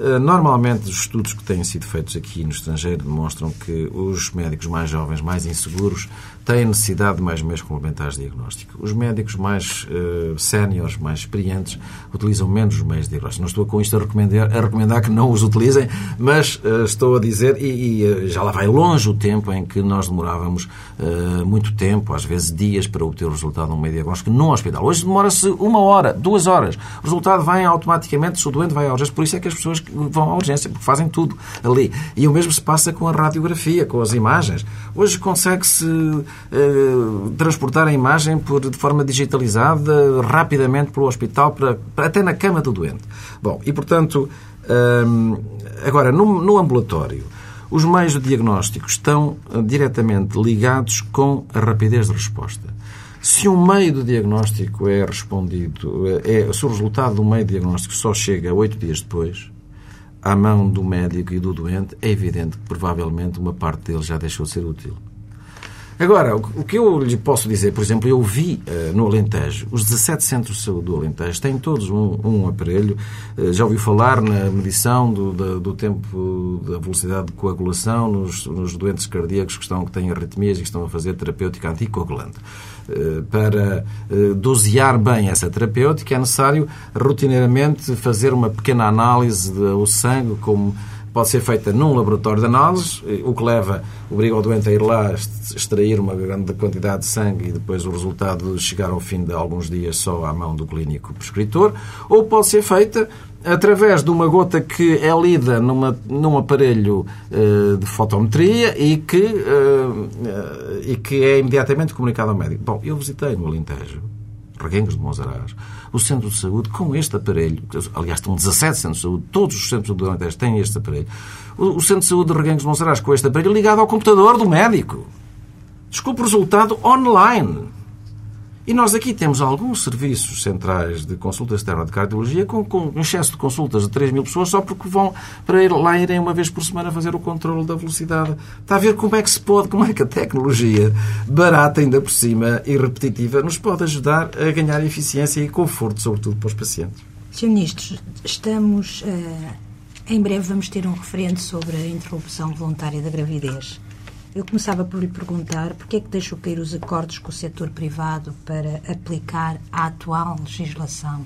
Ah, normalmente, os estudos que têm sido feitos aqui no estrangeiro demonstram que os médicos mais jovens, mais inseguros, têm necessidade de mais meios complementares de diagnóstico. Os médicos mais uh, séniores, mais experientes, utilizam menos meios de diagnóstico. Não estou com isto a recomendar, a recomendar que não os utilizem, mas uh, estou a dizer, e, e uh, já lá vai longe o tempo em que nós demorávamos muito tempo, às vezes dias, para obter o resultado de um meio diagnóstico num hospital. Hoje demora-se uma hora, duas horas. O resultado vem automaticamente, se o doente vai à urgência. Por isso é que as pessoas vão à urgência, porque fazem tudo ali. E o mesmo se passa com a radiografia, com as imagens. Hoje consegue-se eh, transportar a imagem por, de forma digitalizada rapidamente pelo hospital, para, até na cama do doente. Bom, e portanto, ehm, agora, no, no ambulatório, os meios de diagnóstico estão eh, diretamente ligados com a rapidez de resposta. Se um meio de diagnóstico é respondido, é, se o resultado do meio de diagnóstico só chega oito dias depois, à mão do médico e do doente, é evidente que provavelmente uma parte dele já deixou de ser útil. Agora, o que eu lhe posso dizer, por exemplo, eu vi uh, no Alentejo, os 17 centros de saúde do Alentejo têm todos um, um aparelho. Uh, já ouvi falar na medição do, do, do, tempo da velocidade de coagulação nos, nos, doentes cardíacos que, estão, que têm arritmias e que estão a fazer terapêutica anticoagulante. Uh, para dosear bem essa terapêutica, é necessário rotineiramente fazer uma pequena análise do sangue, como pode ser feita num laboratório de análise, o que leva, obriga o doente a ir lá extrair uma grande quantidade de sangue e depois o resultado chegar ao fim de alguns dias só à mão do clínico prescritor, ou pode ser feita através de uma gota que é lida numa, num aparelho uh, de fotometria e que, uh, e que é imediatamente comunicado ao médico. Bom, eu visitei no Alentejo, Reguengos de Monsaraz, o centro de saúde com este aparelho, aliás, estão 17 centros de saúde, todos os centros do têm este aparelho. O, centro de saúde de Reguengos de Monsaraz com este aparelho ligado ao computador do médico. Desculpe o resultado online. E nós aqui temos alguns serviços centrais de consulta externa de cardiologia com, com um excesso de consultas de 3 mil pessoas só porque vão para ir, lá irem uma vez por semana fazer o controle da velocidade. Está a ver como é que se pode, como é que a tecnologia, barata ainda por cima e repetitiva, nos pode ajudar a ganhar eficiência e conforto, sobretudo para os pacientes. Sr. Ministro, estamos. Uh, em breve vamos ter um referente sobre a interrupção voluntária da gravidez. Eu começava por lhe perguntar porque é que deixou cair os acordos com o setor privado para aplicar a atual legislação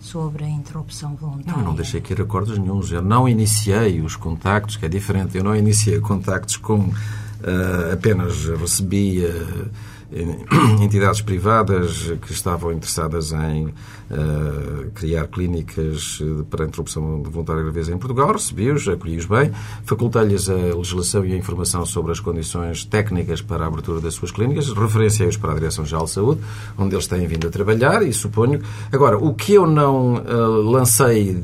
sobre a interrupção voluntária? Não, não deixei cair acordos nenhums. Eu não iniciei os contactos, que é diferente. Eu não iniciei contactos com uh, apenas recebi uh, entidades privadas que estavam interessadas em uh, criar clínicas eh, para a interrupção voluntária da gravidez em Portugal, recebi-os, acolhi-os bem, facultei-lhes a legislação e a informação sobre as condições técnicas para a abertura das suas clínicas, referenciei-os para a Direção-Geral de Saúde, onde eles têm vindo a trabalhar e suponho... Agora, o que eu não uh, lancei,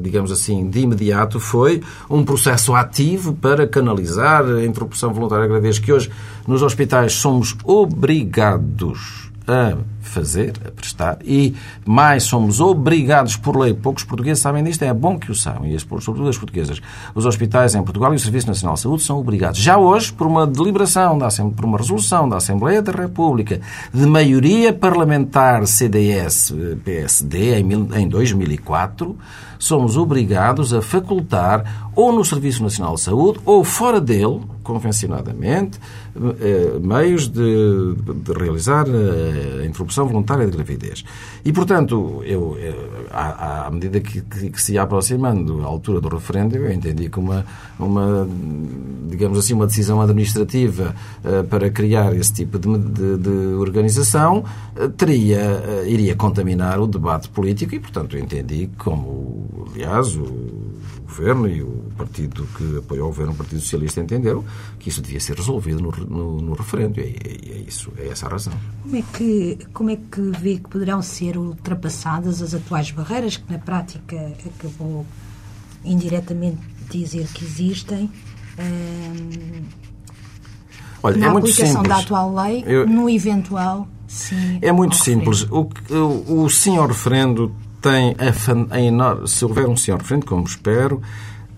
digamos assim, de imediato foi um processo ativo para canalizar a interrupção voluntária da gravidez que hoje nos hospitais somos obrigados a fazer, a prestar, e mais somos obrigados por lei, poucos portugueses sabem disto, é bom que o saibam, e sobretudo as portuguesas. Os hospitais em Portugal e o Serviço Nacional de Saúde são obrigados, já hoje, por uma deliberação, por uma resolução da Assembleia da República, de maioria parlamentar CDS-PSD em 2004, somos obrigados a facultar, ou no Serviço Nacional de Saúde, ou fora dele, convencionadamente eh, meios de, de realizar a interrupção voluntária de gravidez. E, portanto, eu, à, à medida que, que, que, se ia aproximando a altura do referendo, eu entendi que uma, uma digamos assim, uma decisão administrativa uh, para criar esse tipo de, de, de organização uh, teria, uh, iria contaminar o debate político e, portanto, eu entendi como, aliás, o governo e o partido que apoiou o governo, o Partido Socialista, entenderam que isso devia ser resolvido no, no, no referendo. E é, é, isso, é essa a razão. Como é, que, como é que vê que poderão ser ultrapassadas as atuais barreiras que, na prática, acabou indiretamente dizer que existem? Hum, Olha, na é muito aplicação simples. da atual lei, Eu... no eventual sim. É muito simples. O, o, o sim ao referendo tem a, a enorme, se houver um sim ao referendo, como espero,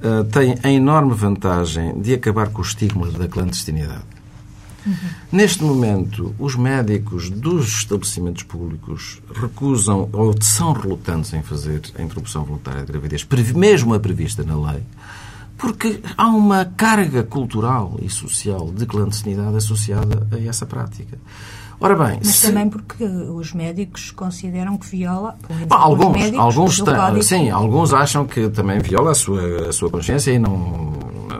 uh, tem a enorme vantagem de acabar com o estigma da clandestinidade. Uhum. Neste momento, os médicos dos estabelecimentos públicos recusam ou são relutantes em fazer a interrupção voluntária de gravidez, mesmo a prevista na lei, porque há uma carga cultural e social de clandestinidade associada a essa prática. Ora bem, mas se... também porque os médicos consideram que viola. Bom, alguns, médicos, alguns código... sim, alguns acham que também viola a sua, a sua consciência e não,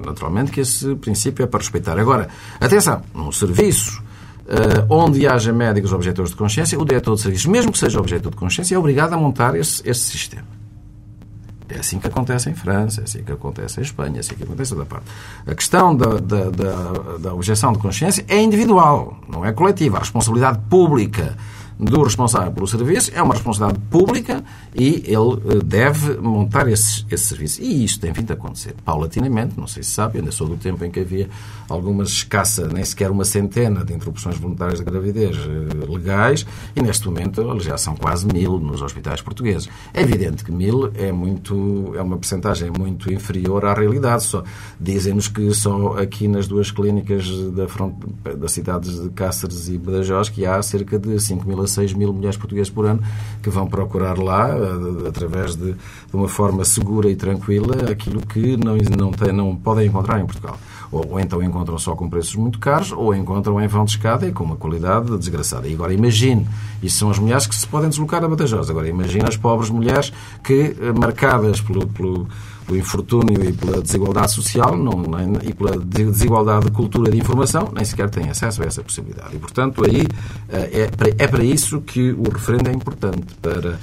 naturalmente, que esse princípio é para respeitar. Agora, atenção, num serviço uh, onde haja médicos objetores de consciência, o diretor de serviços, mesmo que seja objetor de consciência, é obrigado a montar esse, esse sistema. É assim que acontece em França, é assim que acontece em Espanha, é assim que acontece da parte. A questão da, da, da, da objeção de consciência é individual, não é coletiva. A responsabilidade pública do responsável pelo serviço, é uma responsabilidade pública e ele eh, deve montar esse, esse serviço. E isto tem vindo a acontecer paulatinamente, não sei se sabe, ainda sou do tempo em que havia algumas escassa, nem sequer uma centena de interrupções voluntárias de gravidez eh, legais e neste momento já são quase mil nos hospitais portugueses. É evidente que mil é muito é uma percentagem muito inferior à realidade. Só dizem-nos que só aqui nas duas clínicas da front, das cidades de Cáceres e Badajoz que há cerca de 5 mil a 6 mil mulheres portuguesas por ano que vão procurar lá, eh, através de, de uma forma segura e tranquila, aquilo que não, não, tem, não podem encontrar em Portugal. Ou, ou, então encontram só com preços muito caros, ou encontram em vão de escada e com uma qualidade desgraçada. E agora imagine, isso são as mulheres que se podem deslocar a Badajoz. Agora imagine as pobres mulheres que, eh, marcadas pelo, pelo pelo infortúnio e pela desigualdade social não, nem, e pela desigualdade de cultura de informação, nem sequer têm acesso a essa possibilidade. E, portanto, aí eh, é, é para isso que o referendo é importante, para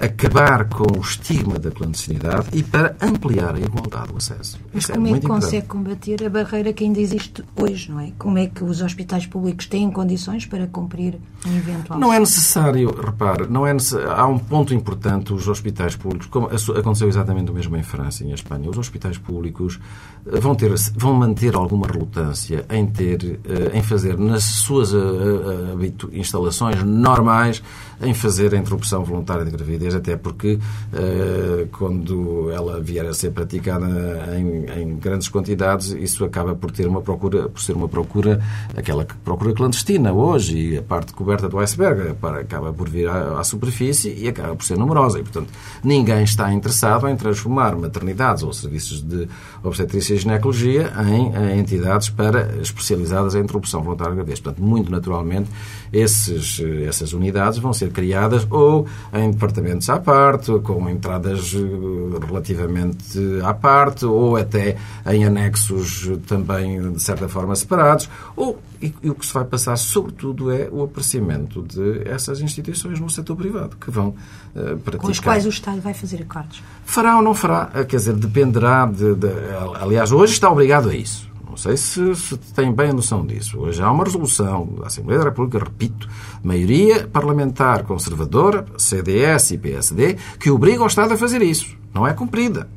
acabar com o estigma da clandestinidade e para ampliar a igualdade do acesso. Mas Isso é como é, é que consegue combater a barreira que ainda existe hoje, não é? Como é que os hospitais públicos têm condições para cumprir um eventual... Não é necessário, repare, não é há um ponto importante, os hospitais públicos, como aconteceu exatamente o mesmo em França e em Espanha, os hospitais públicos eh, vão, ter, vão manter alguma relutância em ter, eh, em fazer nas suas eh, instalações normais, em fazer a interrupção voluntária de gravidez, até porque uh, quando ela vier a ser praticada em, em, grandes quantidades, isso acaba por ter uma procura, por ser uma procura, aquela procura clandestina hoje, e a parte coberta do iceberg acaba por vir à, à superfície e acaba por ser numerosa. E, portanto, ninguém está interessado em transformar maternidades ou serviços de obstetrícia e ginecologia em, em entidades para especializadas em interrupção voluntária de gravidez. Portanto, muito naturalmente, esses, essas unidades vão ser criadas ou em departamentos à parte, com entradas eh, relativamente à parte, ou até em anexos também, de certa forma, separados, ou e, e, o que se vai passar, sobretudo, é o aparecimento de essas instituições no setor privado, que vão uh, praticar. Com os quais o Estado vai fazer acordos? Fará ou não fará, quer dizer, dependerá de, de aliás, hoje está obrigado a isso. Não sei se, se tem bem a noção disso. Hoje há uma resolução da Assembleia da República, repito, maioria parlamentar conservadora, CDS e PSD, que obriga o Estado a fazer isso. Não é cumprida.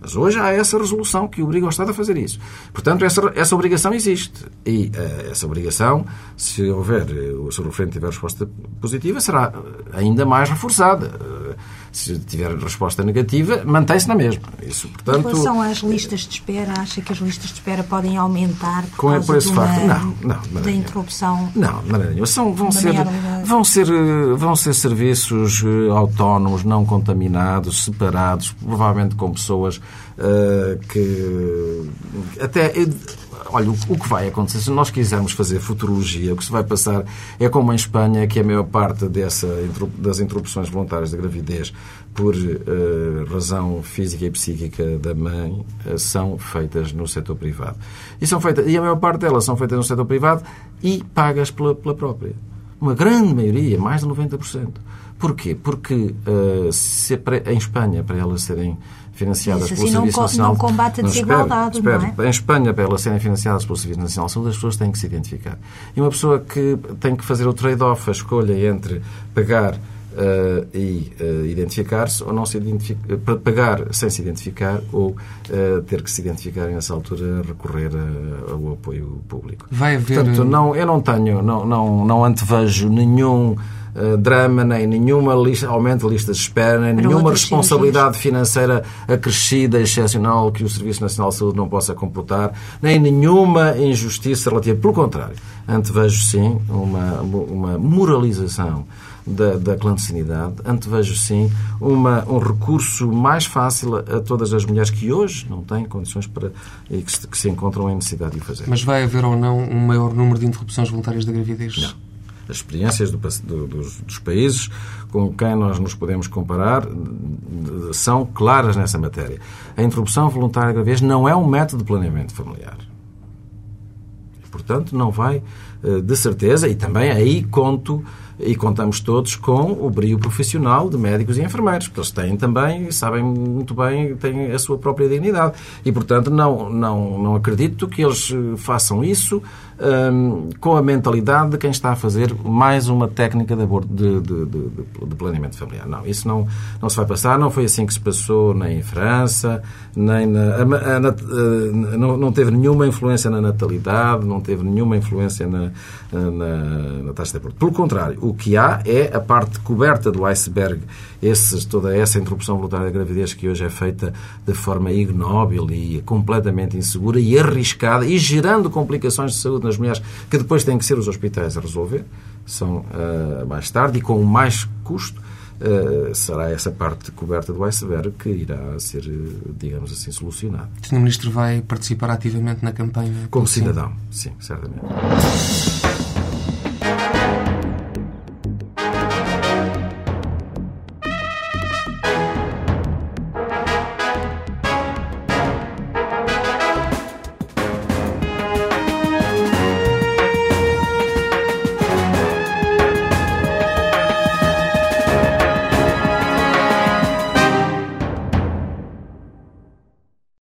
Mas hoje há essa resolução que obriga o Estado a fazer isso. Portanto, essa, essa obrigação existe. E uh, essa obrigação, se houver, uh, se o referente tiver resposta positiva, será ainda mais reforçada. Uh, se tiver resposta negativa, mantém-se na mesma. Isso, portanto, em relação às listas de espera, acha que as listas de espera podem aumentar por, com, causa por esse uma, facto? Não, não. Da interrupção? Não, de maneira nenhuma. São, vão ser, Vão ser, vão ser serviços autónomos, não contaminados, separados, provavelmente com pessoas uh, que até olha, o que vai acontecer, se nós quisermos fazer futurologia, o que se vai passar é como em Espanha, que a maior parte dessa, das interrupções voluntárias da gravidez por uh, razão física e psíquica da mãe uh, são feitas no setor privado. E, são feitas, e a maior parte delas são feitas no setor privado e pagas pela, pela própria. Uma grande maioria, mais de 90%. Porquê? Porque uh, se em Espanha, para elas serem financiadas Isso, pelo assim, Serviço não, Nacional... Não combate a desigualdade, espera, espera. não é? Em Espanha, para elas serem financiadas pelo Serviço Nacional de Saúde, as pessoas têm que se identificar. E uma pessoa que tem que fazer o trade-off, a escolha entre pagar Uh, e uh, identificar-se ou não se identificar, pagar sem se identificar ou uh, ter que se identificar e nessa altura recorrer ao apoio público. Vai haver... Portanto, não, eu não tenho, não, não, não antevejo nenhum drama, nem nenhuma lista, aumento de listas de espera, nem nenhuma responsabilidade financeira acrescida, excepcional, que o Serviço Nacional de Saúde não possa computar, nem nenhuma injustiça relativa. Pelo contrário, antevejo sim uma, uma moralização da, da clandestinidade, antevejo sim uma, um recurso mais fácil a, a, todas as mulheres que hoje não têm condições para e que se, que se encontram em necessidade de o fazer. Mas vai haver ou não um maior número de interrupções voluntárias da gravidez? Não. As experiências do, do, dos, dos países com quem nós nos podemos comparar são claras nessa matéria. A interrupção voluntária da gravidez não é um método de planeamento familiar. Portanto, não vai, eh, de certeza, e também aí conto e contamos todos com o brio profissional de médicos e enfermeiros, que eles têm também, sabem muito bem, têm a sua própria dignidade. E, portanto, não, não, não acredito que eles eh, façam isso um, com a mentalidade de quem está a fazer mais uma técnica de, de, de, de, planeamento familiar. Não, isso não, não se vai passar. Não foi assim que se passou nem em França, nem na, a, a, a, eh, não, não teve nenhuma influência na natalidade, não teve nenhuma influência na, na, na taxa de aborto. Pelo contrário, o que há é a parte coberta do iceberg, esses, toda essa interrupção voluntária da gravidez que hoje é feita de forma ignóbil e completamente insegura e arriscada e gerando complicações de saúde nas mulheres que depois têm que ser os hospitais a resolver, são uh, mais tarde e com mais custo. Uh, será essa parte coberta do iceberg que irá ser, digamos assim, solucionada. O Sr. Ministro vai participar ativamente na campanha? Como cidadão, sim, certamente.